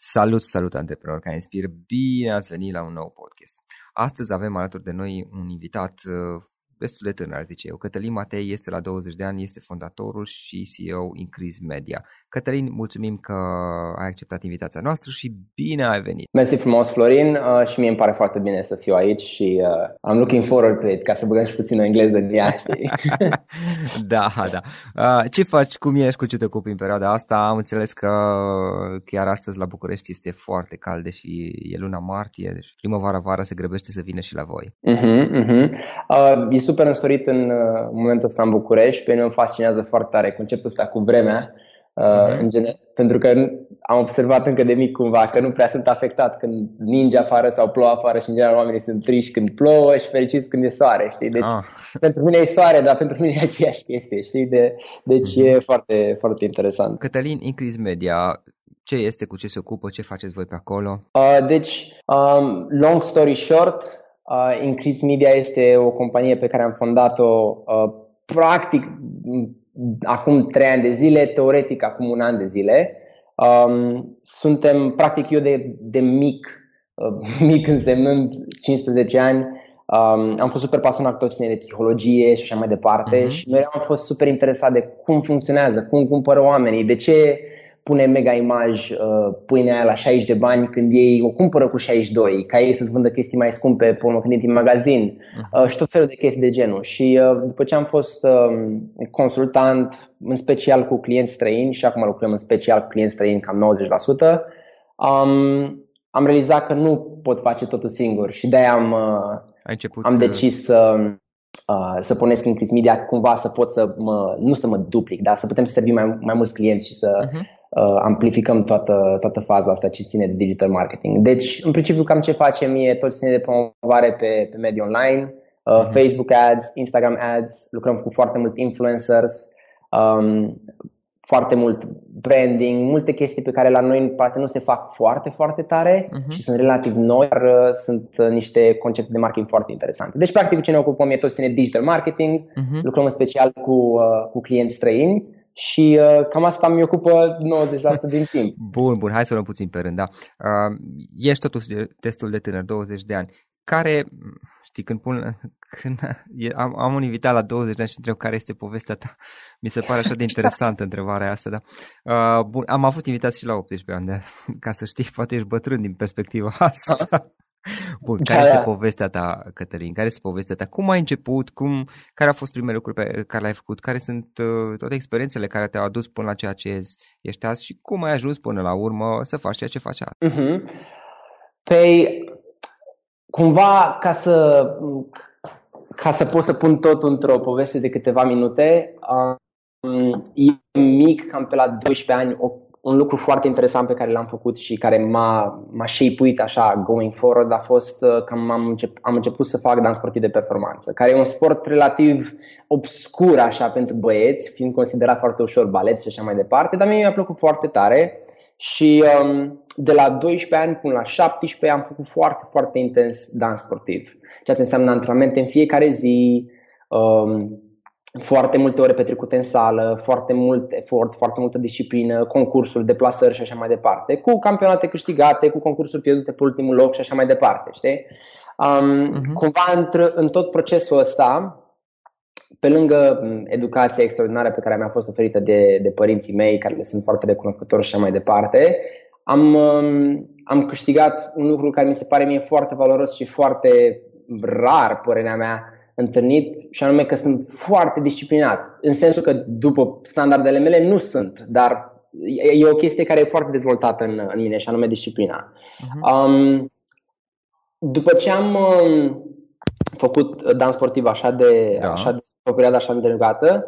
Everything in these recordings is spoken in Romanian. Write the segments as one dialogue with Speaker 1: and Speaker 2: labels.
Speaker 1: Salut, salut antreprenori care inspir, bine ați venit la un nou podcast. Astăzi avem alături de noi un invitat uh, destul de tânăr, zice eu. Cătălin Matei este la 20 de ani, este fondatorul și CEO Increase Media. Cătălin, mulțumim că ai acceptat invitația noastră și bine ai venit.
Speaker 2: Mersi frumos, Florin, uh, și mie îmi pare foarte bine să fiu aici și uh, I'm looking forward to it, ca să băgăm și puțin o engleză în ea, știi?
Speaker 1: da, da. Uh, ce faci, cum ești, cu ce te ocupi în perioada asta? Am înțeles că chiar astăzi la București este foarte cald, deși e luna martie, deci primăvara-vara se grăbește să vină și la voi.
Speaker 2: Uh-huh, uh-huh. Uh, e super însorit în uh, momentul ăsta în București, pe mine îmi fascinează foarte tare conceptul ăsta cu vremea uh-huh. în gen- pentru că am observat încă de mic cumva că nu prea sunt afectat când ninge afară sau plouă afară și în general oamenii sunt triști când plouă și fericiți când e soare, știi? Deci ah. pentru mine e soare, dar pentru mine e aceeași chestie, știi? De, deci uh-huh. e foarte, foarte interesant.
Speaker 1: Cătălin, Increase Media, ce este, cu ce se ocupă, ce faceți voi pe acolo?
Speaker 2: Uh, deci, um, long story short, uh, Increase Media este o companie pe care am fondat-o uh, practic acum trei ani de zile, teoretic acum un an de zile. Um, suntem, practic eu de, de mic, uh, mic însemnând 15 ani, um, am fost super pasionat tot ține de psihologie și așa mai departe uh-huh. și mereu am fost super interesat de cum funcționează, cum cumpără oamenii, de ce pune mega imaj uh, pâinea aia la 60 de bani când ei o cumpără cu 62, ca ei să-ți vândă chestii mai scumpe pe urmă când în magazin uh, și tot felul de chestii de genul. Și uh, după ce am fost uh, consultant, în special cu clienți străini și acum lucrăm în special cu clienți străini cam 90%, um, am realizat că nu pot face totul singur. Și de-aia am, uh, început, am uh, decis să... Uh, să pornesc în Chris Media cumva să pot să mă, nu să mă duplic, dar să putem să servim mai, mai mulți clienți și să, uh-huh uh, amplificăm toată, toată faza asta ce ține de digital marketing. Deci, în principiu, cam ce facem e tot ce ține de promovare pe, pe medii online, uh, mm-hmm. Facebook ads, Instagram ads, lucrăm cu foarte mult influencers, um, foarte mult branding, multe chestii pe care la noi poate nu se fac foarte, foarte tare uh-huh. și sunt relativ noi, dar uh, sunt uh, niște concepte de marketing foarte interesante. Deci, practic, ce ne ocupăm e tot ține digital marketing, uh-huh. lucrăm în special cu, uh, cu clienți străini și uh, cam asta mi ocupă 90% din timp.
Speaker 1: Bun, bun, hai să luăm puțin pe rând, da. Uh, ești totuși destul de tânăr, 20 de ani. Care, știi, când pun, când am, am un invitat la 20 de ani și întreb care este povestea ta, mi se pare așa de interesantă întrebarea asta, da. Uh, bun, am avut invitați și la 18 ani, de, ca să știi, poate ești bătrân din perspectiva asta. Bun, care da, este da. povestea ta, Cătălin? Care este povestea ta? Cum ai început? Cum, care au fost primele lucruri pe care le-ai făcut? Care sunt uh, toate experiențele care te-au adus până la ceea ce ești azi și cum ai ajuns până la urmă să faci ceea ce faci azi? Uh-huh.
Speaker 2: Păi, cumva, ca să, ca să pot să pun tot într-o poveste de câteva minute, um, e mic, cam pe la 12 ani, o un lucru foarte interesant pe care l-am făcut și care m-a, m-a shape așa going forward a fost uh, că am, încep, am început să fac dans sportiv de performanță, care e un sport relativ obscur așa pentru băieți, fiind considerat foarte ușor balet și așa mai departe, dar mie mi-a plăcut foarte tare și um, de la 12 ani până la 17 am făcut foarte, foarte intens dans sportiv, ceea ce înseamnă antrenamente în fiecare zi, um, foarte multe ore petrecute în sală, foarte mult efort, foarte multă disciplină, concursuri, deplasări și așa mai departe, cu campionate câștigate, cu concursuri pierdute pe ultimul loc și așa mai departe, știi? Um, uh-huh. Cumva într- în tot procesul ăsta, pe lângă educația extraordinară pe care mi-a fost oferită de, de părinții mei, care le sunt foarte recunoscători și așa mai departe, am, um, am câștigat un lucru care mi se pare mie foarte valoros și foarte rar, părerea mea, întâlnit și anume că sunt foarte disciplinat. În sensul că după standardele mele nu sunt, dar e o chestie care e foarte dezvoltată în, în mine și anume disciplina. Uh-huh. Um, după ce am um, făcut dans sportiv așa de, da. așa de o perioadă așa de delugată,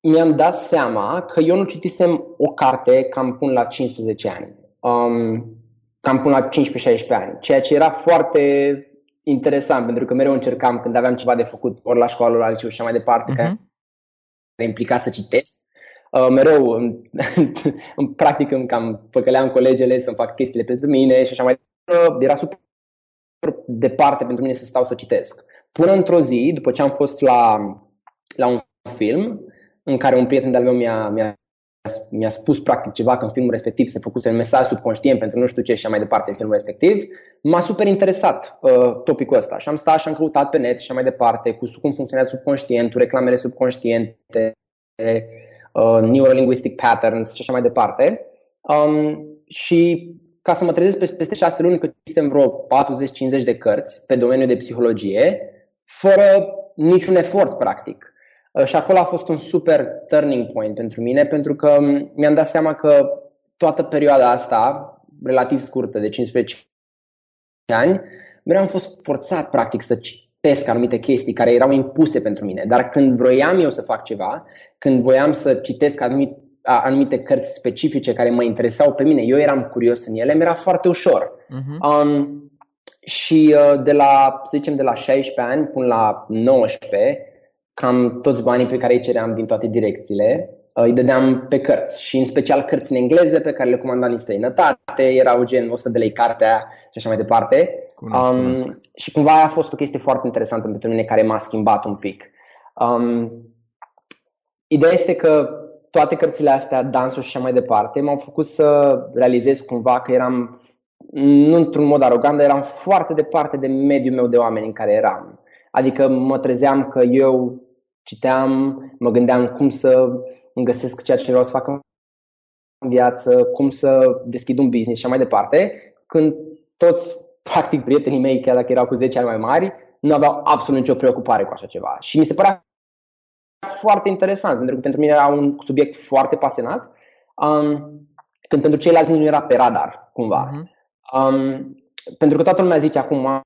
Speaker 2: mi-am dat seama că eu nu citisem o carte cam până la 15 ani. Um, cam până la 15-16 ani, ceea ce era foarte interesant, pentru că mereu încercam când aveam ceva de făcut, ori la școală, ori la liceu și așa mai departe, uh-huh. care implica să citesc. Uh, mereu, în, în practic, îmi cam păcăleam colegele să-mi fac chestiile pentru mine și așa mai departe. Uh, era super departe pentru mine să stau să citesc. Până într-o zi, după ce am fost la, la un film în care un prieten de-al meu mi-a, mi-a mi-a spus practic ceva că în filmul respectiv se făcuse un mesaj subconștient pentru nu știu ce și mai departe în filmul respectiv, m-a super interesat uh, topicul ăsta și am stat și am căutat pe net și mai departe cu cum funcționează subconștientul, reclamele subconștiente, uh, neurolinguistic patterns și așa mai departe. Um, și ca să mă trezesc peste șase luni că citisem vreo 40-50 de cărți pe domeniul de psihologie, fără niciun efort, practic. Uh, și acolo a fost un super turning point pentru mine, pentru că mi-am dat seama că toată perioada asta, relativ scurtă, de 15 ani, mereu am fost forțat, practic, să citesc anumite chestii care erau impuse pentru mine. Dar când vroiam eu să fac ceva, când voiam să citesc anumite, anumite cărți specifice care mă interesau pe mine, eu eram curios în ele, mi-era foarte ușor. Uh-huh. Um, și uh, de la, să zicem, de la 16 ani până la 19, cam toți banii pe care îi ceream din toate direcțiile, uh, îi dădeam pe cărți și în special cărți în engleză pe care le comandam din străinătate, erau gen 100 de lei cartea și așa mai departe. Cunosc, um, cunosc. Și cumva a fost o chestie foarte interesantă pentru mine care m-a schimbat un pic. Um, ideea este că toate cărțile astea, dansul și așa mai departe, m-au făcut să realizez cumva că eram, nu într-un mod arogant, dar eram foarte departe de mediul meu de oameni în care eram. Adică mă trezeam că eu citeam, mă gândeam cum să îmi găsesc ceea ce vreau să fac în viață, cum să deschid un business și așa mai departe, când toți, practic, prietenii mei, chiar dacă erau cu 10 ani mai mari, nu aveau absolut nicio preocupare cu așa ceva. Și mi se părea foarte interesant, pentru că pentru mine era un subiect foarte pasionat, um, când pentru ceilalți nu era pe radar, cumva. Uh-huh. Um, pentru că toată lumea zice acum,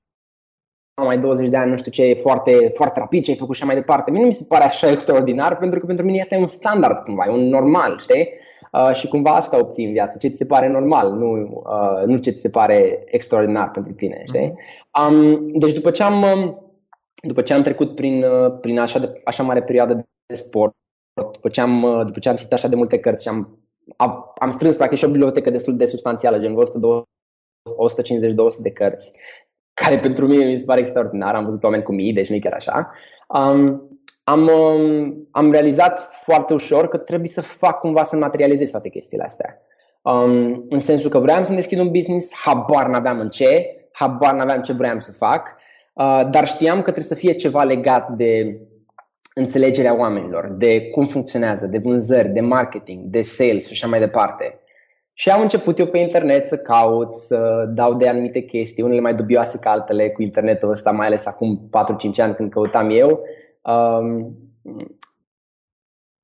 Speaker 2: mai 20 de ani, nu știu ce, e foarte, foarte rapid ce ai făcut și mai departe. Mie nu mi se pare așa extraordinar, pentru că pentru mine este un standard cumva, e un normal, știi? Uh, și cumva asta obții în viață, ce ți se pare normal, nu, uh, nu ce ți se pare extraordinar pentru tine, știi? Mm-hmm. Um, deci după ce am, um, după ce am trecut prin, uh, prin așa, de, așa mare perioadă de sport, după ce am, uh, după ce am citit așa de multe cărți și am, am, am strâns practic și o bibliotecă destul de substanțială, gen 150-200 de cărți care pentru mine mi se pare extraordinar. Am văzut oameni cu mii, deci nu e chiar așa. Um, am, um, am realizat foarte ușor că trebuie să fac cumva să materializez toate chestiile astea. Um, în sensul că vreau să-mi deschid un business, habar n-aveam în ce, habar n-aveam ce vreau să fac, uh, dar știam că trebuie să fie ceva legat de înțelegerea oamenilor, de cum funcționează, de vânzări, de marketing, de sales și așa mai departe. Și am început eu pe internet să caut, să dau de anumite chestii, unele mai dubioase ca altele cu internetul ăsta, mai ales acum 4-5 ani când căutam eu. Um,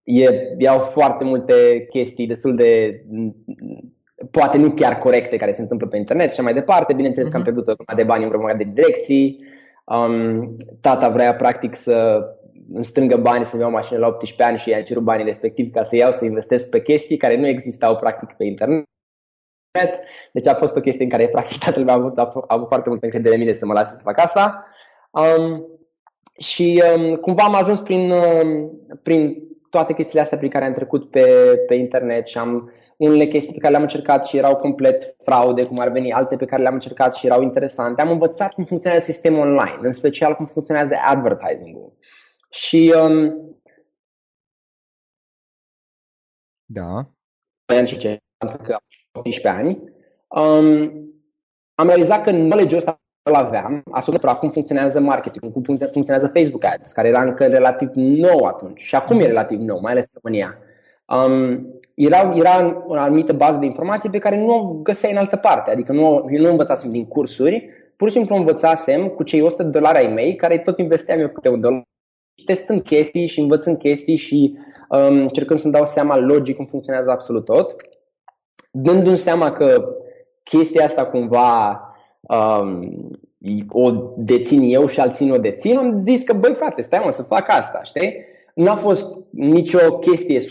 Speaker 2: e, iau foarte multe chestii destul de poate nu chiar corecte care se întâmplă pe internet și mai departe. Bineînțeles că am mhm. pierdut o de bani în vreo de direcții. Um, tata vrea practic să îmi strângă bani să-mi iau mașină la 18 ani și i-am cerut banii respectiv ca să iau să investesc pe chestii care nu existau practic pe internet. Deci a fost o chestie în care practic tatăl meu a avut, a avut foarte multă încredere în mine să mă lase să fac asta. Um, și um, cumva am ajuns prin, um, prin toate chestiile astea prin care am trecut pe, pe internet și am unele chestii pe care le-am încercat și erau complet fraude, cum ar veni, alte pe care le-am încercat și erau interesante. Am învățat cum funcționează sistemul online, în special cum funcționează advertising-ul. Și um,
Speaker 1: da.
Speaker 2: și ce, pentru că 18 ani, um, am realizat că knowledge-ul ăsta îl aveam asupra cum funcționează marketing, cum funcționează Facebook Ads, care era încă relativ nou atunci. Și acum e relativ nou, mai ales în România. Um, era, era o anumită bază de informații pe care nu o găseai în altă parte, adică nu, eu nu învățasem din cursuri, pur și simplu învățasem cu cei 100 de dolari ai mei, care tot investeam eu câte un dolar testând chestii și învățând chestii și um, încercând să-mi dau seama logic cum funcționează absolut tot, dându-mi seama că chestia asta cumva um, o dețin eu și alții nu o dețin, am zis că, băi frate, stai mă să fac asta, știi? Nu a fost nicio chestie 100%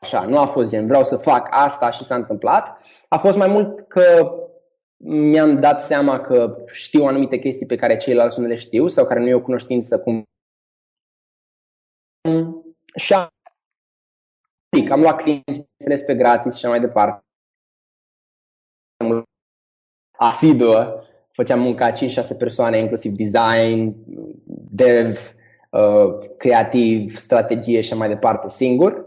Speaker 2: așa, nu a fost gen vreau să fac asta și s-a întâmplat. A fost mai mult că mi-am dat seama că știu anumite chestii pe care ceilalți nu le știu sau care nu e o cunoștință cum și am, am luat clienți pe gratis și mai departe. Asiduă, făceam munca 5-6 persoane, inclusiv design, dev, uh, creativ, strategie și mai departe singur.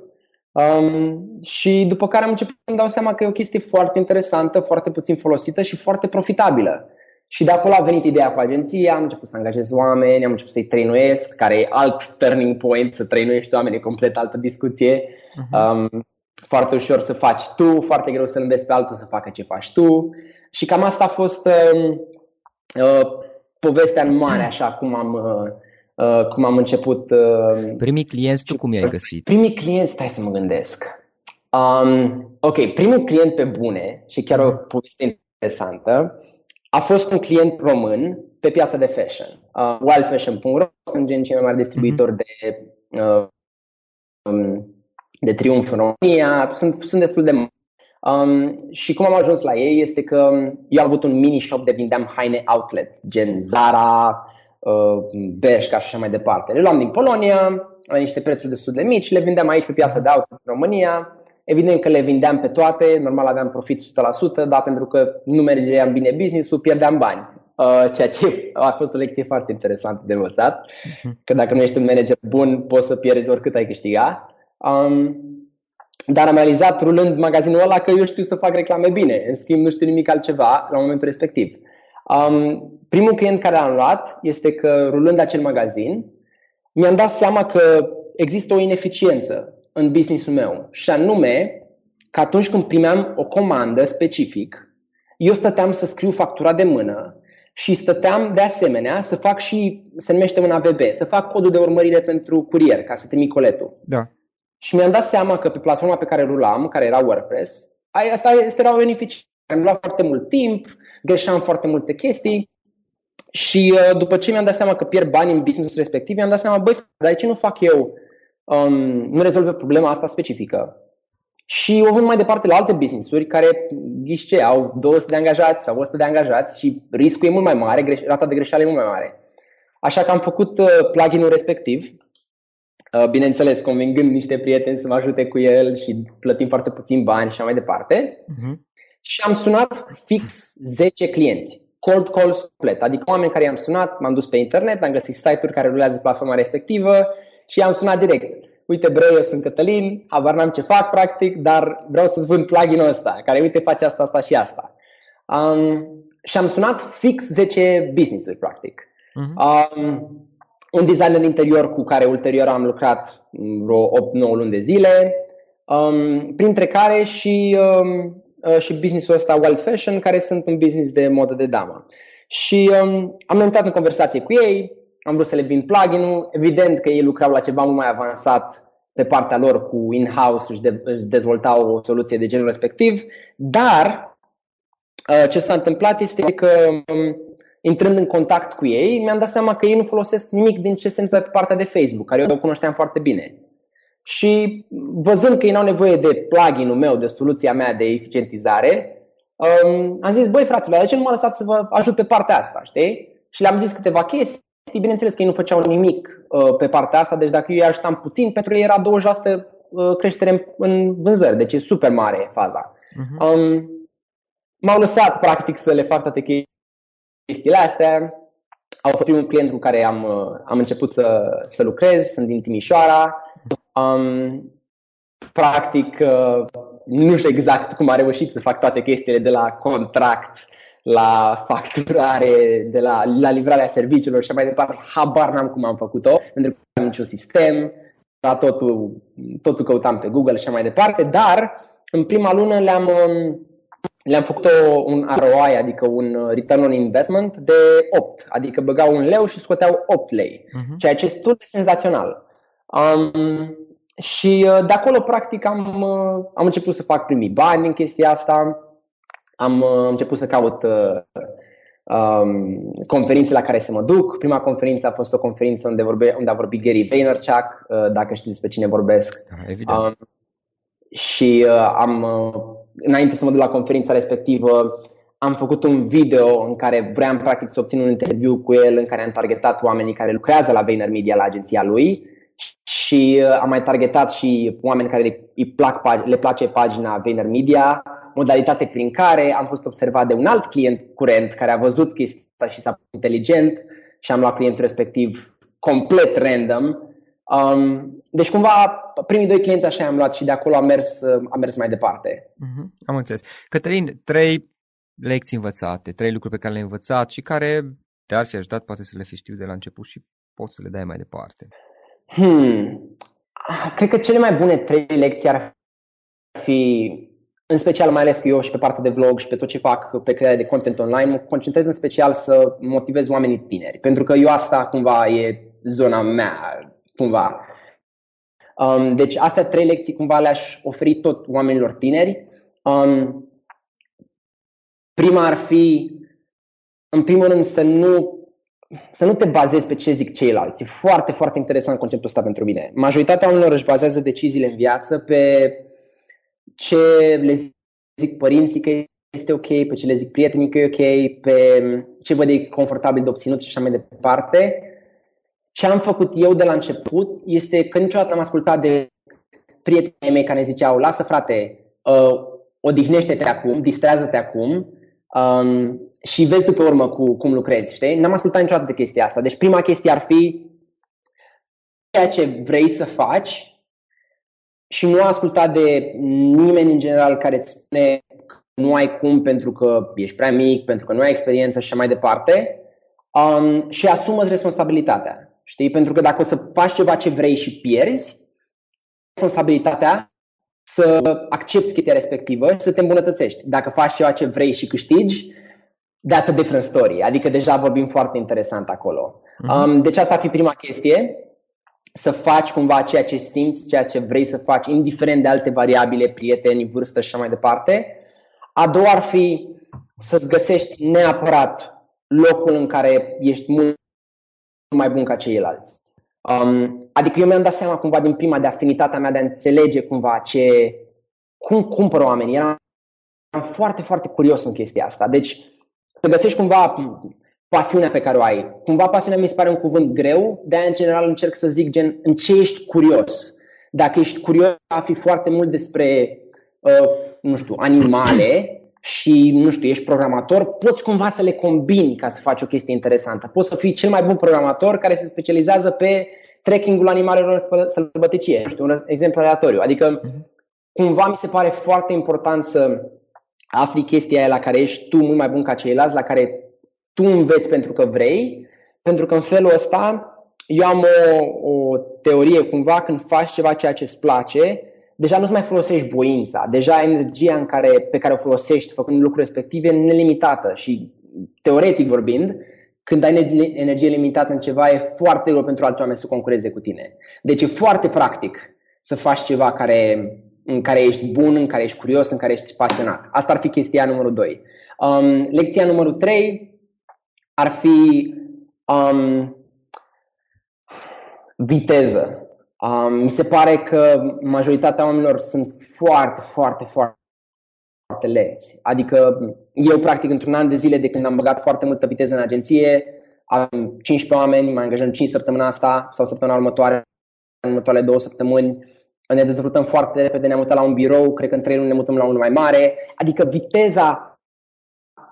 Speaker 2: Um, și după care am început să-mi dau seama că e o chestie foarte interesantă, foarte puțin folosită și foarte profitabilă. Și de acolo a venit ideea cu agenția, am început să angajez oameni, am început să-i trăinuiesc, care e alt turning point, să trăinuiești oameni, e complet altă discuție. Uh-huh. Um, foarte ușor să faci tu, foarte greu să înveți pe altul să facă ce faci tu. Și cam asta a fost uh, uh, povestea în mare, așa cum am, uh, uh, cum am început. Uh,
Speaker 1: primii clienți, tu cum i-ai găsit?
Speaker 2: Primii clienți, stai să mă gândesc. Um, ok, primul client pe bune, și chiar o poveste interesantă, a fost un client român pe piața de fashion. Uh, wildfashion.ro sunt gen cei mai mari distribuitori mm-hmm. de, uh, um, de triumf în România, sunt, sunt destul de mari. Um, și cum am ajuns la ei este că eu am avut un mini shop de vindeam haine outlet, gen Zara, uh, Bershka și așa mai departe. Le luam din Polonia la niște prețuri destul de mici, le vindeam aici pe piața de outlet în România Evident că le vindeam pe toate, normal aveam profit 100%, dar pentru că nu mergeam bine business-ul, pierdeam bani. Uh, ceea ce a fost o lecție foarte interesantă de învățat, mhm. că dacă nu ești un manager bun, poți să pierzi oricât ai câștiga. Um, dar am realizat, rulând magazinul ăla, că eu știu să fac reclame bine. În schimb, nu știu nimic altceva la momentul respectiv. Um, primul client care l-am luat este că, rulând acel magazin, mi-am dat seama că există o ineficiență în businessul meu și anume că atunci când primeam o comandă specific, eu stăteam să scriu factura de mână și stăteam de asemenea să fac și, se numește un AVB, să fac codul de urmărire pentru curier, ca să trimit coletul.
Speaker 1: Da.
Speaker 2: Și mi-am dat seama că pe platforma pe care rulam, care era WordPress, asta era o beneficiu. Am luat foarte mult timp, greșeam foarte multe chestii și uh, după ce mi-am dat seama că pierd bani în business respectiv, mi-am dat seama, băi, dar de ce nu fac eu um, nu rezolvă problema asta specifică. Și o vând mai departe la alte business-uri care, ghiște, au 200 de angajați sau 100 de angajați și riscul e mult mai mare, rata de greșeală e mult mai mare. Așa că am făcut uh, plugin-ul respectiv, uh, bineînțeles, convingând niște prieteni să mă ajute cu el și plătim foarte puțin bani și așa mai departe. Uh-huh. Și am sunat fix 10 clienți, cold calls complet, adică oameni care i-am sunat, m-am dus pe internet, am găsit site-uri care rulează platforma respectivă, și am sunat direct. Uite, bre, eu sunt Cătălin, habar n-am ce fac practic, dar vreau să-ți vând plugin-ul ăsta, care uite face asta, asta și asta. Um, și am sunat fix 10 business-uri practic. Uh-huh. Um, un designer interior cu care ulterior am lucrat vreo 8-9 luni de zile, um, printre care și, um, uh, și businessul ăsta Wild Fashion, care sunt un business de modă de damă. Și um, am intrat în conversație cu ei, am vrut să le vin plugin-ul. Evident că ei lucrau la ceva mult mai avansat pe partea lor cu in-house, își, de, își dezvoltau o soluție de genul respectiv, dar uh, ce s-a întâmplat este că um, intrând în contact cu ei, mi-am dat seama că ei nu folosesc nimic din ce se întâmplă pe partea de Facebook, care eu o cunoșteam foarte bine. Și văzând că ei n-au nevoie de plugin-ul meu, de soluția mea de eficientizare, um, am zis, băi fraților, de ce nu mă lăsați să vă ajut pe partea asta, știi? Și le-am zis câteva chestii bineînțeles că ei nu făceau nimic uh, pe partea asta, deci dacă eu îi ajutam puțin, pentru ei era 20% uh, creștere în vânzări, deci e super mare faza. Uh-huh. Um, m-au lăsat practic să le fac toate chestiile astea. Au fost primul client cu care am, uh, am început să, să lucrez, sunt din Timișoara. Um, practic, uh, nu știu exact cum a reușit să fac toate chestiile de la contract la facturare, de la, la livrarea serviciilor și mai departe, habar n-am cum am făcut-o, pentru că nu am niciun sistem, la totul, totul căutam pe Google și așa mai departe, dar în prima lună le-am, um, le-am făcut o, un ROI, adică un return on investment de 8, adică băgau un leu și scoteau 8 lei, uh-huh. ceea ce este de senzațional. Um, și uh, de acolo, practic, am, uh, am început să fac primii bani în chestia asta am uh, început să caut uh, um, conferințe la care să mă duc. Prima conferință a fost o conferință unde, vorbe, unde a vorbit Gary Vaynerchuk, uh, dacă știți despre cine vorbesc.
Speaker 1: Ah, evident. Um,
Speaker 2: și uh, am, uh, înainte să mă duc la conferința respectivă, am făcut un video în care vreau practic să obțin un interviu cu el în care am targetat oamenii care lucrează la VaynerMedia, la agenția lui și uh, am mai targetat și oameni care le, plac, le place pagina VaynerMedia modalitate prin care am fost observat de un alt client curent care a văzut chestia asta și s-a inteligent și am luat clientul respectiv complet random um, deci cumva primii doi clienți așa am luat și de acolo am mers, am mers mai departe.
Speaker 1: Uh-huh, am înțeles. Cătălin, trei lecții învățate, trei lucruri pe care le-ai învățat și care te-ar fi ajutat poate să le fi știut de la început și poți să le dai mai departe.
Speaker 2: Hmm. Cred că cele mai bune trei lecții ar fi, în special mai ales că eu și pe partea de vlog și pe tot ce fac pe crearea de content online, mă concentrez în special să motivez oamenii tineri. Pentru că eu asta cumva e zona mea, cumva. Um, deci astea trei lecții cumva le-aș oferi tot oamenilor tineri. Um, prima ar fi, în primul rând, să nu să nu te bazezi pe ce zic ceilalți. E foarte, foarte interesant conceptul ăsta pentru mine. Majoritatea oamenilor își bazează deciziile în viață pe ce le zic părinții că este ok, pe ce le zic prietenii că e ok, pe ce văd e confortabil de obținut și așa mai departe. Ce am făcut eu de la început este că niciodată n-am ascultat de prietenii mei care ne ziceau lasă frate, uh, odihnește-te acum, distrează-te acum um, și vezi tu pe urmă cu cum lucrezi, știi? N-am ascultat niciodată de chestia asta. Deci prima chestie ar fi ceea ce vrei să faci și nu asculta de nimeni în general care îți spune că nu ai cum pentru că ești prea mic, pentru că nu ai experiență și așa mai departe um, și asumă responsabilitatea. Știi? Pentru că dacă o să faci ceva ce vrei și pierzi, responsabilitatea să accepti chestia respectivă și să te îmbunătățești. Dacă faci ceva ce vrei și câștigi, that's a different story. Adică deja vorbim foarte interesant acolo. Uh-huh. Um, deci asta ar fi prima chestie, să faci cumva ceea ce simți, ceea ce vrei să faci, indiferent de alte variabile, prieteni, vârstă și așa mai departe. A doua ar fi să-ți găsești neapărat locul în care ești mult mai bun ca ceilalți. Um, adică eu mi-am dat seama cumva din prima de afinitatea mea de a înțelege cumva ce, cum cumpără oamenii. Eram foarte, foarte curios în chestia asta. Deci să găsești cumva pasiunea pe care o ai. Cumva pasiunea mi se pare un cuvânt greu, de aia în general încerc să zic gen în ce ești curios. Dacă ești curios, fi foarte mult despre, uh, nu știu, animale și, nu știu, ești programator, poți cumva să le combini ca să faci o chestie interesantă. Poți să fii cel mai bun programator care se specializează pe tracking-ul animalelor în sălbăticie. Nu știu, un exemplu aleatoriu. Adică, mhm. cumva mi se pare foarte important să afli chestia aia la care ești tu mult mai bun ca ceilalți, la care tu înveți pentru că vrei, pentru că în felul ăsta eu am o, o teorie cumva când faci ceva ceea ce îți place, deja nu-ți mai folosești voința, deja energia în care, pe care o folosești făcând lucruri respective e nelimitată și teoretic vorbind, când ai energie limitată în ceva, e foarte greu pentru alți oameni să concureze cu tine. Deci e foarte practic să faci ceva care, în care ești bun, în care ești curios, în care ești pasionat. Asta ar fi chestia numărul 2. Um, lecția numărul 3 ar fi um, viteză. Um, mi se pare că majoritatea oamenilor sunt foarte, foarte, foarte foarte lenți. Adică eu, practic, într-un an de zile de când am băgat foarte multă viteză în agenție, am 15 oameni, mai angajăm 5 săptămâna asta sau săptămâna următoare, în următoarele două săptămâni. Ne dezvoltăm foarte repede, ne-am mutat la un birou, cred că în 3 luni ne mutăm la unul mai mare. Adică viteza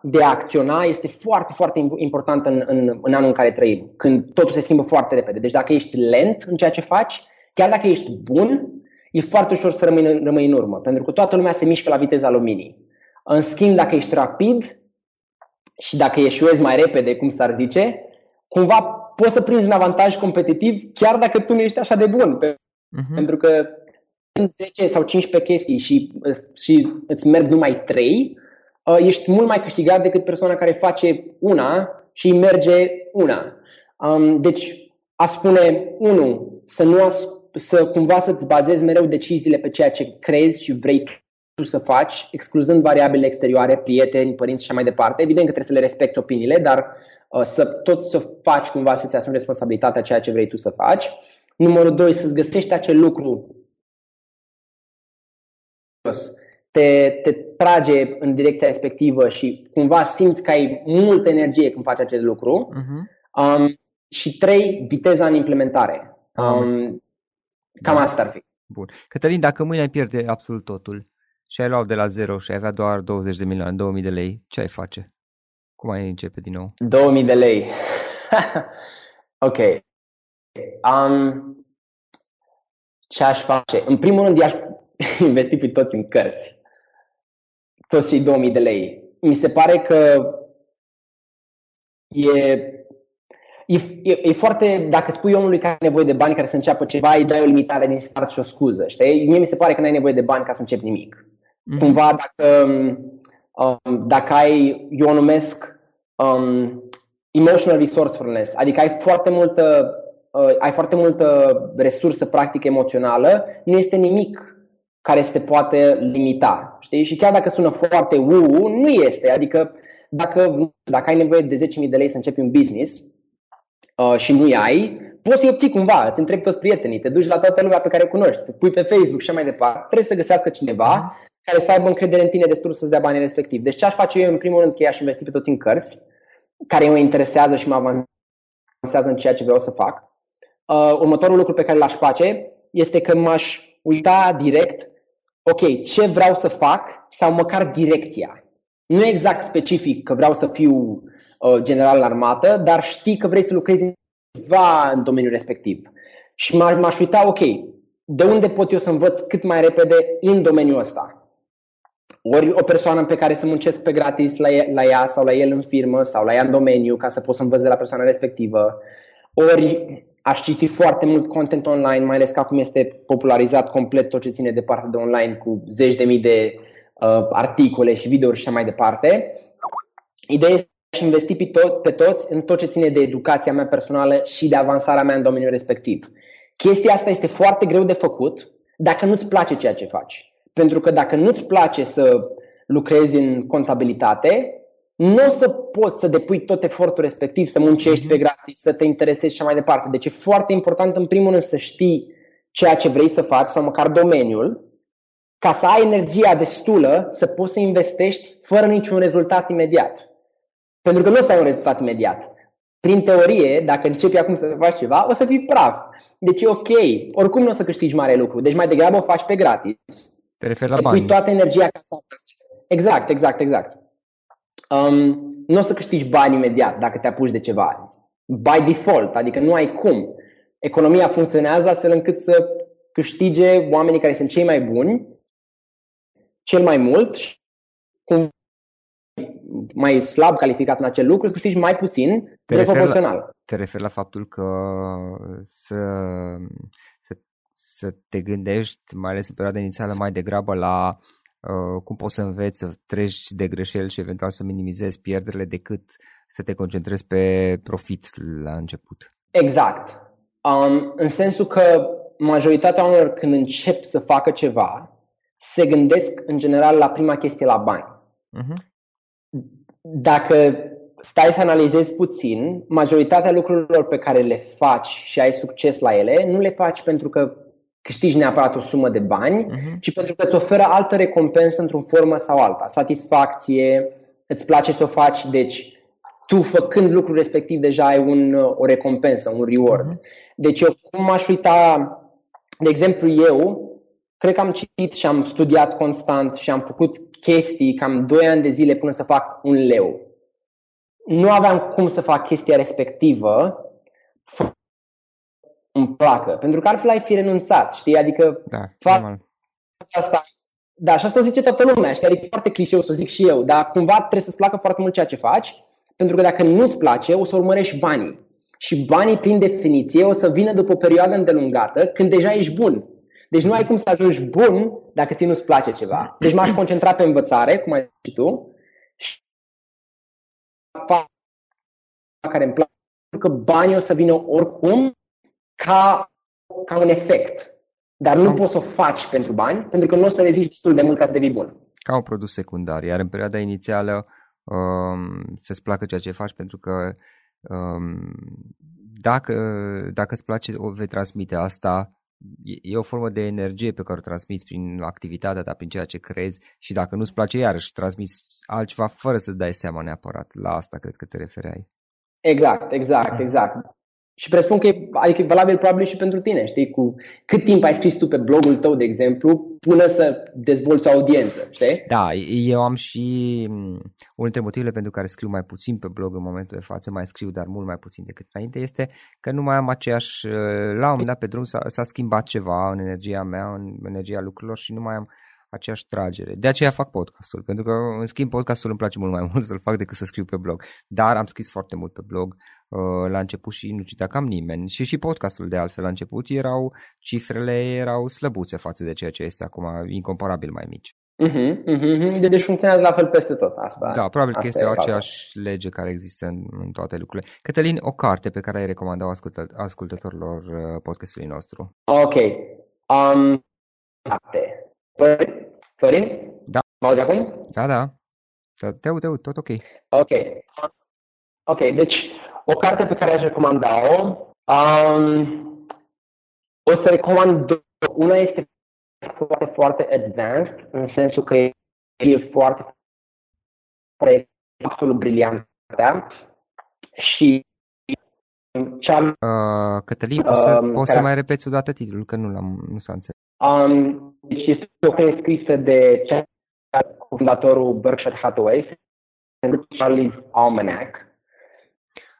Speaker 2: de a acționa este foarte, foarte importantă în, în, în anul în care trăim, când totul se schimbă foarte repede. Deci dacă ești lent în ceea ce faci, chiar dacă ești bun, e foarte ușor să rămâi, rămâi în urmă, pentru că toată lumea se mișcă la viteza luminii. În schimb, dacă ești rapid și dacă ieșuezi mai repede, cum s-ar zice, cumva poți să prinzi un avantaj competitiv chiar dacă tu nu ești așa de bun. Uh-huh. Pentru că în 10 sau 15 chestii și, și îți merg numai 3, uh, ești mult mai câștigat decât persoana care face una și îi merge una. Um, deci, a spune, unu, să nu as- să cumva să-ți bazezi mereu deciziile pe ceea ce crezi și vrei tu să faci, excluzând variabile exterioare, prieteni, părinți și așa mai departe. Evident că trebuie să le respecti opiniile, dar uh, să tot să faci cumva să-ți asumi responsabilitatea ceea ce vrei tu să faci. Numărul doi, să-ți găsești acel lucru te, te trage în direcția respectivă și cumva simți că ai multă energie când faci acest lucru. Uh-huh. Um, și trei, viteza în implementare. Um, Cam da. asta ar fi.
Speaker 1: Bun. Cătălin, dacă mâine ai pierde absolut totul și ai luat de la zero și ai avea doar 20 de milioane, 2000 de lei, ce ai face? Cum ai începe din nou?
Speaker 2: 2000 de lei. ok. Um, ce aș face? În primul rând, i-aș investi pe toți în cărți. Toți cei 2000 de lei. Mi se pare că e, e, e, e foarte, dacă spui omului că ai nevoie de bani care să înceapă ceva, îi dai o limitare din start și o scuză, știi? Mie mi se pare că nu ai nevoie de bani ca să începi nimic. Mm-hmm. Cumva, dacă, um, dacă ai, eu o numesc um, emotional resourcefulness, adică ai foarte multă uh, ai foarte multă resursă practică emoțională, nu este nimic care se poate limita. Știi? Și chiar dacă sună foarte uu, nu este. Adică dacă, dacă ai nevoie de 10.000 de lei să începi un business uh, și nu ai, poți să-i obții cumva, îți întrebi toți prietenii, te duci la toată lumea pe care o cunoști, te pui pe Facebook și așa mai departe. Trebuie să găsească cineva care să aibă încredere în tine destul să-ți dea banii respectiv. Deci ce aș face eu în primul rând că i-aș investi pe toți în cărți, care mă interesează și mă avansează în ceea ce vreau să fac. Uh, următorul lucru pe care l-aș face este că m-aș uita direct, ok, ce vreau să fac sau măcar direcția. Nu exact specific că vreau să fiu uh, general în armată, dar știi că vrei să lucrezi ceva în domeniul respectiv. Și m-aș uita, ok, de unde pot eu să învăț cât mai repede în domeniul ăsta? ori o persoană pe care să muncesc pe gratis la ea, la ea sau la el în firmă sau la ea în domeniu ca să pot să învăț de la persoana respectivă, ori aș citi foarte mult content online, mai ales că acum este popularizat complet tot ce ține de partea de online cu zeci de mii de uh, articole și videouri și așa mai departe. Ideea este să investi pe, tot, pe toți în tot ce ține de educația mea personală și de avansarea mea în domeniul respectiv. Chestia asta este foarte greu de făcut dacă nu-ți place ceea ce faci. Pentru că dacă nu-ți place să lucrezi în contabilitate, nu o să poți să depui tot efortul respectiv, să muncești mm-hmm. pe gratis, să te interesezi și mai departe. Deci e foarte important în primul rând să știi ceea ce vrei să faci sau măcar domeniul, ca să ai energia destulă să poți să investești fără niciun rezultat imediat. Pentru că nu o să ai un rezultat imediat. Prin teorie, dacă începi acum să faci ceva, o să fii praf. Deci e ok. Oricum nu o să câștigi mare lucru. Deci mai degrabă o faci pe gratis
Speaker 1: te referi la bani.
Speaker 2: Pui toată energia ca să Exact, exact, exact. Um, nu o să câștigi bani imediat dacă te apuci de ceva. By default, adică nu ai cum. Economia funcționează astfel încât să câștige oamenii care sunt cei mai buni, cel mai mult și cum mai slab calificat în acel lucru, să câștigi mai puțin, te proporțional. La,
Speaker 1: te referi la faptul că să să te gândești, mai ales în perioada inițială, mai degrabă la uh, cum poți să înveți să treci de greșeli și eventual să minimizezi pierderile decât să te concentrezi pe profit la început.
Speaker 2: Exact. Um, în sensul că majoritatea oamenilor când încep să facă ceva, se gândesc în general la prima chestie la bani. Uh-huh. Dacă stai să analizezi puțin, majoritatea lucrurilor pe care le faci și ai succes la ele, nu le faci pentru că câștigi neapărat o sumă de bani, uh-huh. ci pentru că îți oferă altă recompensă într-o formă sau alta. Satisfacție, îți place să o faci, deci tu făcând lucrul respectiv deja ai un, o recompensă, un reward. Uh-huh. Deci eu cum aș uita, de exemplu eu, cred că am citit și am studiat constant și am făcut chestii cam 2 ani de zile până să fac un leu. Nu aveam cum să fac chestia respectivă îmi placă. Pentru că altfel ai fi renunțat, știi? Adică
Speaker 1: da, fac
Speaker 2: asta. Da, și asta zice toată lumea, știi? Adică e foarte clișeu să o zic și eu, dar cumva trebuie să-ți placă foarte mult ceea ce faci, pentru că dacă nu-ți place, o să urmărești banii. Și banii, prin definiție, o să vină după o perioadă îndelungată, când deja ești bun. Deci nu ai cum să ajungi bun dacă ți nu-ți place ceva. Deci m-aș concentra pe învățare, cum ai zis tu, și care îmi place, pentru că banii o să vină oricum ca, ca un efect. Dar nu poți să o faci pentru bani, pentru că nu o să reziști destul de mult ca să devii bun.
Speaker 1: Ca un produs secundar. Iar în perioada inițială um, să-ți placă ceea ce faci, pentru că um, dacă, dacă îți place, o vei transmite asta. E o formă de energie pe care o transmiți prin activitatea ta, prin ceea ce crezi și dacă nu-ți place, iarăși transmiți altceva fără să-ți dai seama neapărat. La asta cred că te refereai.
Speaker 2: Exact, exact, exact. Și presupun că e, adică e valabil probabil și pentru tine, știi? Cu cât timp ai scris tu pe blogul tău, de exemplu, până să dezvolți o audiență, știi?
Speaker 1: Da, eu am și unul dintre motivele pentru care scriu mai puțin pe blog în momentul de față, mai scriu, dar mult mai puțin decât înainte, este că nu mai am aceeași, la un moment dat pe drum s-a, s-a schimbat ceva în energia mea, în energia lucrurilor și nu mai am aceeași tragere. De aceea fac podcastul, pentru că în schimb podcastul îmi place mult mai mult să-l fac decât să scriu pe blog. Dar am scris foarte mult pe blog uh, la început și nu citea cam nimeni. Și și podcastul de altfel la început erau, cifrele erau slăbuțe față de ceea ce este acum incomparabil mai mici.
Speaker 2: Uh-huh, uh-huh. Deci funcționează la fel peste tot asta.
Speaker 1: Da, probabil asta că este o aceeași lege care există în, în toate lucrurile. Cătălin, o carte pe care ai recomandat ascultă, ascultătorilor uh, podcastului nostru.
Speaker 2: Ok. Um, carte. Florin?
Speaker 1: Da.
Speaker 2: Mă auzi acum?
Speaker 1: Da, da. Te aud, te aud, tot ok.
Speaker 2: Ok. Ok, deci o carte pe care aș recomanda-o, um, o să recomand două. Una este foarte, foarte advanced, în sensul că e foarte, foarte absolut brilliant. Și
Speaker 1: cea... Uh, Cătălin, poți să, uh, poți să mai repeți o dată titlul, că nu, l-am, nu s-a înțeles.
Speaker 2: Um, deci este o carte scrisă de fondatorul Berkshire Hathaway, Charlie's Almanac.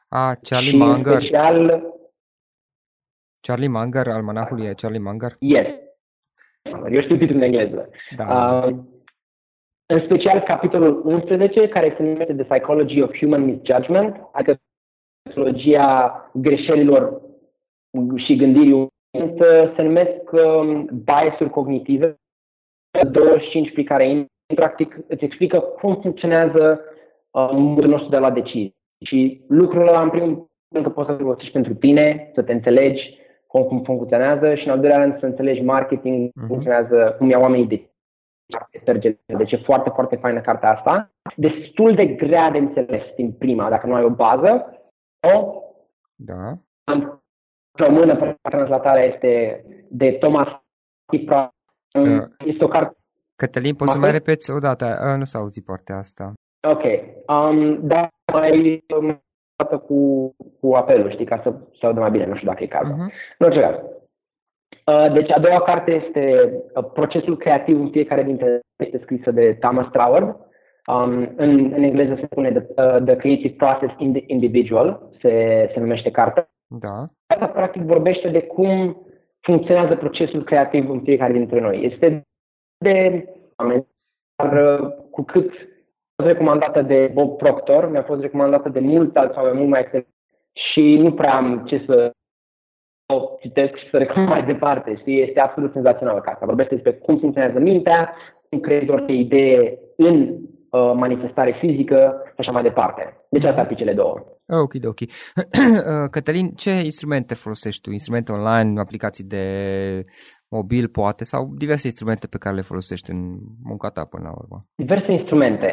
Speaker 1: Ah, Charlie Munger.
Speaker 2: Special,
Speaker 1: Charlie Munger, almanacul e Charlie Munger?
Speaker 2: Yes. Eu știu titlul în engleză. Da. Uh, în special capitolul 11, care se numește The Psychology of Human Misjudgment, adică psihologia greșelilor și gândirii se numesc um, biasuri cognitive, 25 pe care intri, practic îți explică cum funcționează uh, modul nostru de la decizii. Și lucrul ăla, în primul rând, că poți să folosești pentru tine, să te înțelegi cum, cum funcționează și, în al doilea rând, să înțelegi marketing, cum uh-huh. funcționează, cum iau oamenii de deci e foarte, foarte faină cartea asta. Destul de grea de înțeles din prima, dacă nu ai o bază. O,
Speaker 1: da.
Speaker 2: Am română, translatarea este de Thomas Tipra. Uh, este o carte...
Speaker 1: Cătălin, poți să mai repeți o dată? Uh, nu s-a auzit partea asta.
Speaker 2: Ok. Um, da, mai dată cu, cu apelul, știi, ca să se audă mai bine, nu știu dacă e cazul. Uh-huh. În orice caz. Uh, deci a doua carte este uh, Procesul creativ în fiecare dintre este scrisă de Thomas Trauer. Um, în, în engleză se spune The, uh, the Creative Process in the Individual, se, se numește cartea.
Speaker 1: Da.
Speaker 2: Asta practic vorbește de cum funcționează procesul creativ în fiecare dintre noi. Este de dar uh, cu cât a fost recomandată de Bob Proctor, mi-a fost recomandată de mulți alți oameni mult mai excelent și nu prea am ce să o citesc și să recomand mai departe. Știi? Este absolut senzațională cartea. Vorbește despre cum funcționează mintea, cum creezi orice idee în uh, manifestare fizică și așa mai departe. Deci asta ar fi cele două.
Speaker 1: Ok, ok. Cătălin, ce instrumente folosești tu? Instrumente online, aplicații de mobil, poate, sau diverse instrumente pe care le folosești în munca ta până la urmă?
Speaker 2: Diverse instrumente.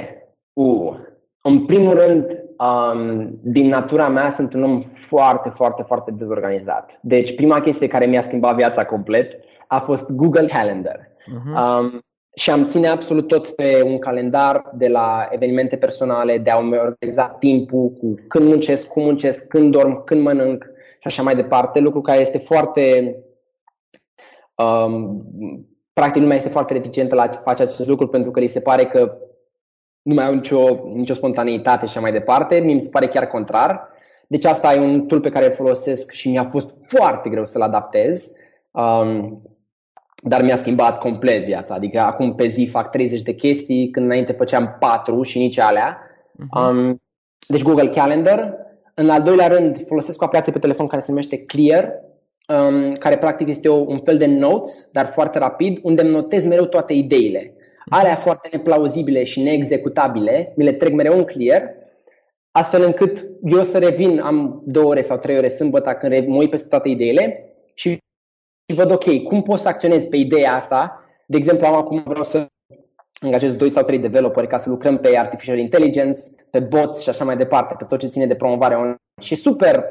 Speaker 2: Uh. În primul rând, um, din natura mea sunt un om foarte, foarte, foarte dezorganizat. Deci prima chestie care mi-a schimbat viața complet a fost Google Calendar. Uh-huh. Um, și am ține absolut tot pe un calendar de la evenimente personale, de a-mi organiza timpul cu când muncesc, cum muncesc, când dorm, când mănânc și așa mai departe, lucru care este foarte um, practic lumea este foarte reticentă la a face acest lucru pentru că li se pare că nu mai au nicio, nicio spontaneitate și așa mai departe. Mie mi se pare chiar contrar. Deci asta e un tool pe care îl folosesc și mi-a fost foarte greu să-l adaptez. Um, dar mi-a schimbat complet viața. Adică acum pe zi fac 30 de chestii, când înainte făceam 4 și nici alea. Uh-huh. Um, deci Google Calendar. În al doilea rând folosesc o aplicație pe telefon care se numește Clear, um, care practic este o, un fel de notes, dar foarte rapid, unde îmi notez mereu toate ideile. Alea foarte neplauzibile și neexecutabile, mi le trec mereu în Clear, astfel încât eu să revin, am două ore sau trei ore sâmbătă când mă uit peste toate ideile și și văd, ok, cum pot să acționez pe ideea asta? De exemplu, am acum vreau să angajez 2 sau 3 developeri ca să lucrăm pe artificial intelligence, pe bots și așa mai departe, pe tot ce ține de promovare online. Și super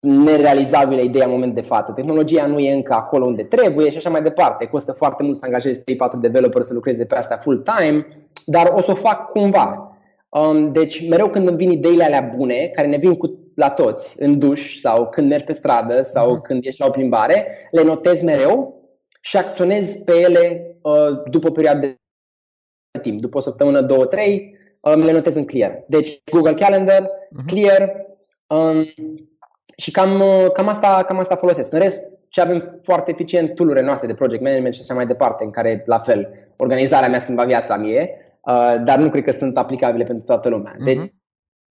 Speaker 2: nerealizabilă ideea în moment de față. Tehnologia nu e încă acolo unde trebuie și așa mai departe. Costă foarte mult să angajezi 3-4 developeri să lucreze pe asta full-time, dar o să o fac cumva. Um, deci, mereu când îmi vin ideile alea bune, care ne vin cu la toți, în duș sau când mergi pe stradă sau uh-huh. când ești la o plimbare, le notezi mereu și acționezi pe ele uh, după o perioadă de timp, după o săptămână, două, trei, um, le notez în Clear. Deci Google Calendar, uh-huh. Clear um, și cam, uh, cam, asta, cam asta folosesc. În rest, ce avem foarte eficient tool noastre de project management și așa mai departe, în care, la fel, organizarea mea schimba viața mie, uh, dar nu cred că sunt aplicabile pentru toată lumea. Uh-huh.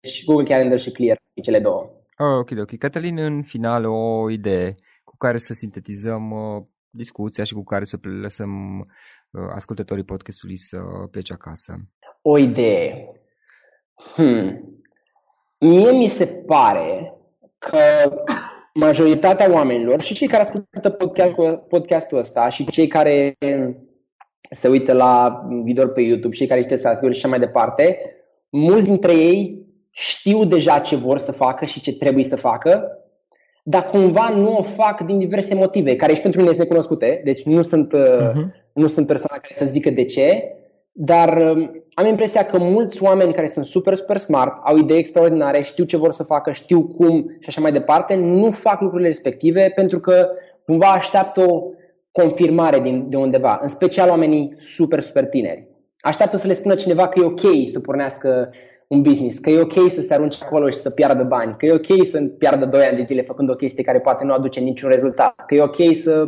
Speaker 2: Deci Google Calendar și Clear, cele două.
Speaker 1: Oh, ok, ok. Cătălin, în final, o idee cu care să sintetizăm uh, discuția și cu care să lăsăm uh, ascultătorii podcastului să plece acasă.
Speaker 2: O idee. Hmm. Mie mi se pare că majoritatea oamenilor și cei care ascultă podcastul, podcastul ăsta și cei care se uită la video pe YouTube, cei care citesc articole și așa mai departe, mulți dintre ei știu deja ce vor să facă și ce trebuie să facă, dar cumva nu o fac din diverse motive, care și pentru mine sunt necunoscute, deci nu sunt, uh-huh. nu sunt persoana care să zică de ce, dar um, am impresia că mulți oameni care sunt super, super smart, au idei extraordinare, știu ce vor să facă, știu cum și așa mai departe, nu fac lucrurile respective pentru că cumva așteaptă o confirmare din, de undeva, în special oamenii super, super tineri. Așteaptă să le spună cineva că e ok să pornească un business, că e ok să se arunce acolo și să piardă bani, că e ok să piardă 2 ani de zile făcând o chestie care poate nu aduce niciun rezultat, că e ok să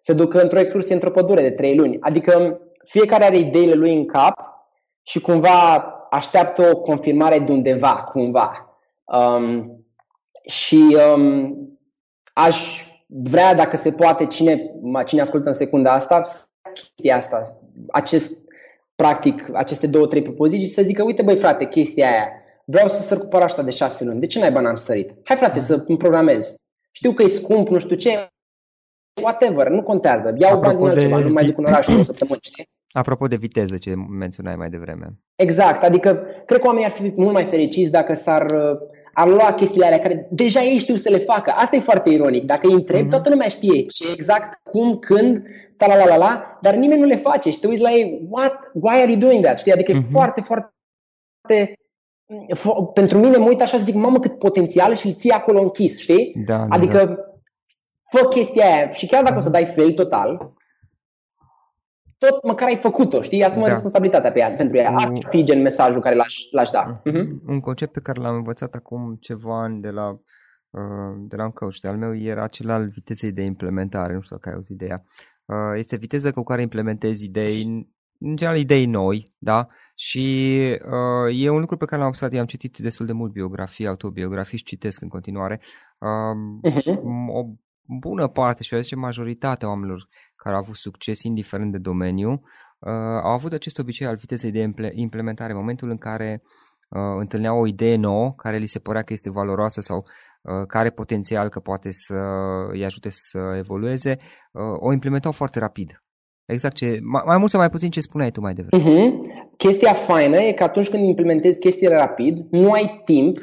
Speaker 2: se ducă într-o excursie într-o pădure de 3 luni. Adică fiecare are ideile lui în cap și cumva așteaptă o confirmare de undeva, cumva. Um, și um, aș vrea, dacă se poate, cine, cine ascultă în secunda asta, chestia asta, acest, practic, aceste două, trei propoziții să zică, uite băi frate, chestia aia, vreau să săr cu parașta de șase luni, de ce n-ai bani am sărit? Hai frate să îmi programez. Știu că e scump, nu știu ce, whatever, nu contează. Iau Apropo bani din altceva, de... nu mai duc în oraș o săptămână, știi?
Speaker 1: Apropo de viteză ce menționai mai devreme.
Speaker 2: Exact, adică cred că oamenii ar fi mult mai fericiți dacă s-ar ar lua chestiile alea care deja ei știu să le facă. Asta e foarte ironic. Dacă îi întreb, mm-hmm. toată lumea știe ce exact, cum, când, ta la la la la, dar nimeni nu le face. Și te uiți la ei, what, why are you doing that? Știi? Adică mm-hmm. e mhm. foarte, foarte pentru mine mă uit așa și zic, mamă cât potențial și îl ții acolo închis, știi?
Speaker 1: Da, da
Speaker 2: adică
Speaker 1: da.
Speaker 2: fă chestia aia și chiar dacă o să dai fail total, tot măcar ai făcut-o, știi? Asumă da. responsabilitatea pe ea, pentru ea. Asta ar fi gen mesajul care l-aș, l-aș da.
Speaker 1: Uh-huh. Un concept pe care l-am învățat acum ceva ani de la, uh, de la un coach de al meu era acela al vitezei de implementare, nu știu dacă ai auzit ideea. Uh, este viteza cu care implementezi idei, în general idei noi, da? Și uh, e un lucru pe care l-am observat, am citit destul de mult biografii, autobiografii și citesc în continuare. Uh, uh-huh. O bună parte și o zice majoritatea oamenilor care au avut succes indiferent de domeniu, uh, au avut acest obicei al vitezei de implementare în momentul în care uh, întâlneau o idee nouă care li se părea că este valoroasă sau uh, care are potențial că poate să îi ajute să evolueze, uh, o implementau foarte rapid. Exact ce, mai, mai mult sau mai puțin ce spuneai tu mai devreme.
Speaker 2: Uh-huh. Chestia faină e că atunci când implementezi chestiile rapid, nu ai timp,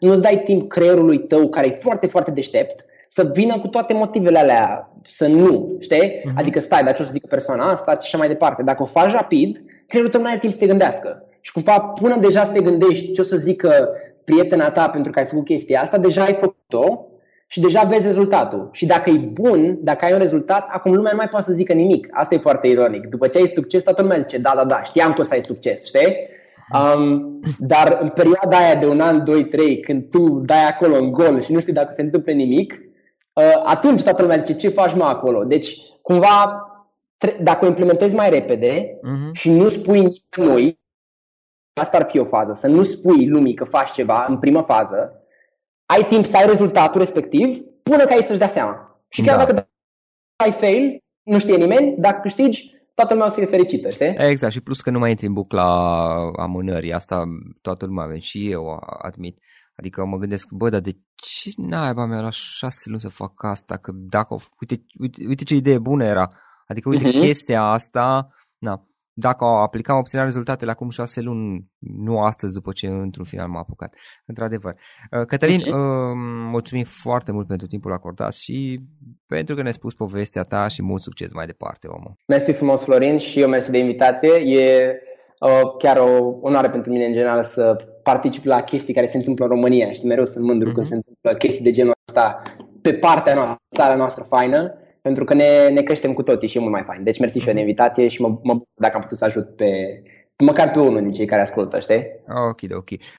Speaker 2: nu-ți dai timp creierului tău care e foarte, foarte deștept să vină cu toate motivele alea, să nu, știi? Uh-huh. Adică stai, dar ce o să zică persoana asta și așa mai departe. Dacă o faci rapid, creierul tău nu are timp să se gândească. Și cumva până deja să te gândești ce o să zică prietena ta pentru că ai făcut chestia asta, deja ai făcut-o și deja vezi rezultatul. Și dacă e bun, dacă ai un rezultat, acum lumea nu mai poate să zică nimic. Asta e foarte ironic. După ce ai succes, toată lumea zice, da, da, da, știam că o să ai succes, știi? Um, dar în perioada aia de un an, doi, trei, când tu dai acolo în gol și nu știi dacă se întâmplă nimic, Uh, atunci toată lumea zice ce faci mă acolo. Deci, cumva, dacă o implementezi mai repede uh-huh. și nu spui nimănui, asta ar fi o fază, să nu spui lumii că faci ceva în prima fază, ai timp să ai rezultatul respectiv până ca ei să-și dea seama. Și chiar da. dacă ai fail, nu știe nimeni, dacă câștigi, toată lumea o să fie fericită, știi?
Speaker 1: Exact, și plus că nu mai intri în bucla amânării, asta toată lumea, și eu admit. Adică mă gândesc, bă, dar de ce naiba mea la șase luni să fac asta? Că dacă, uite, uite, uite ce idee bună era. Adică uite uh-huh. chestia asta, na, dacă aplicam, obțineam rezultatele acum șase luni, nu astăzi după ce într-un final m-a apucat. Într-adevăr. Uh, Cătălin, uh-huh. uh, mulțumim foarte mult pentru timpul acordat și pentru că ne-ai spus povestea ta și mult succes mai departe, omul.
Speaker 2: Mersi frumos, Florin, și eu mersi de invitație. E uh, chiar o onoare pentru mine în general să particip la chestii care se întâmplă în România. Știi, mereu sunt mândru uh-huh. când se întâmplă chestii de genul ăsta pe partea noastră, țara noastră faină, pentru că ne, ne creștem cu toții și e mult mai fain. Deci mersi uh-huh. și eu de invitație și mă, mă bucur dacă am putut să ajut pe, măcar pe unul din cei care ascultă, știi?
Speaker 1: Ok, ok.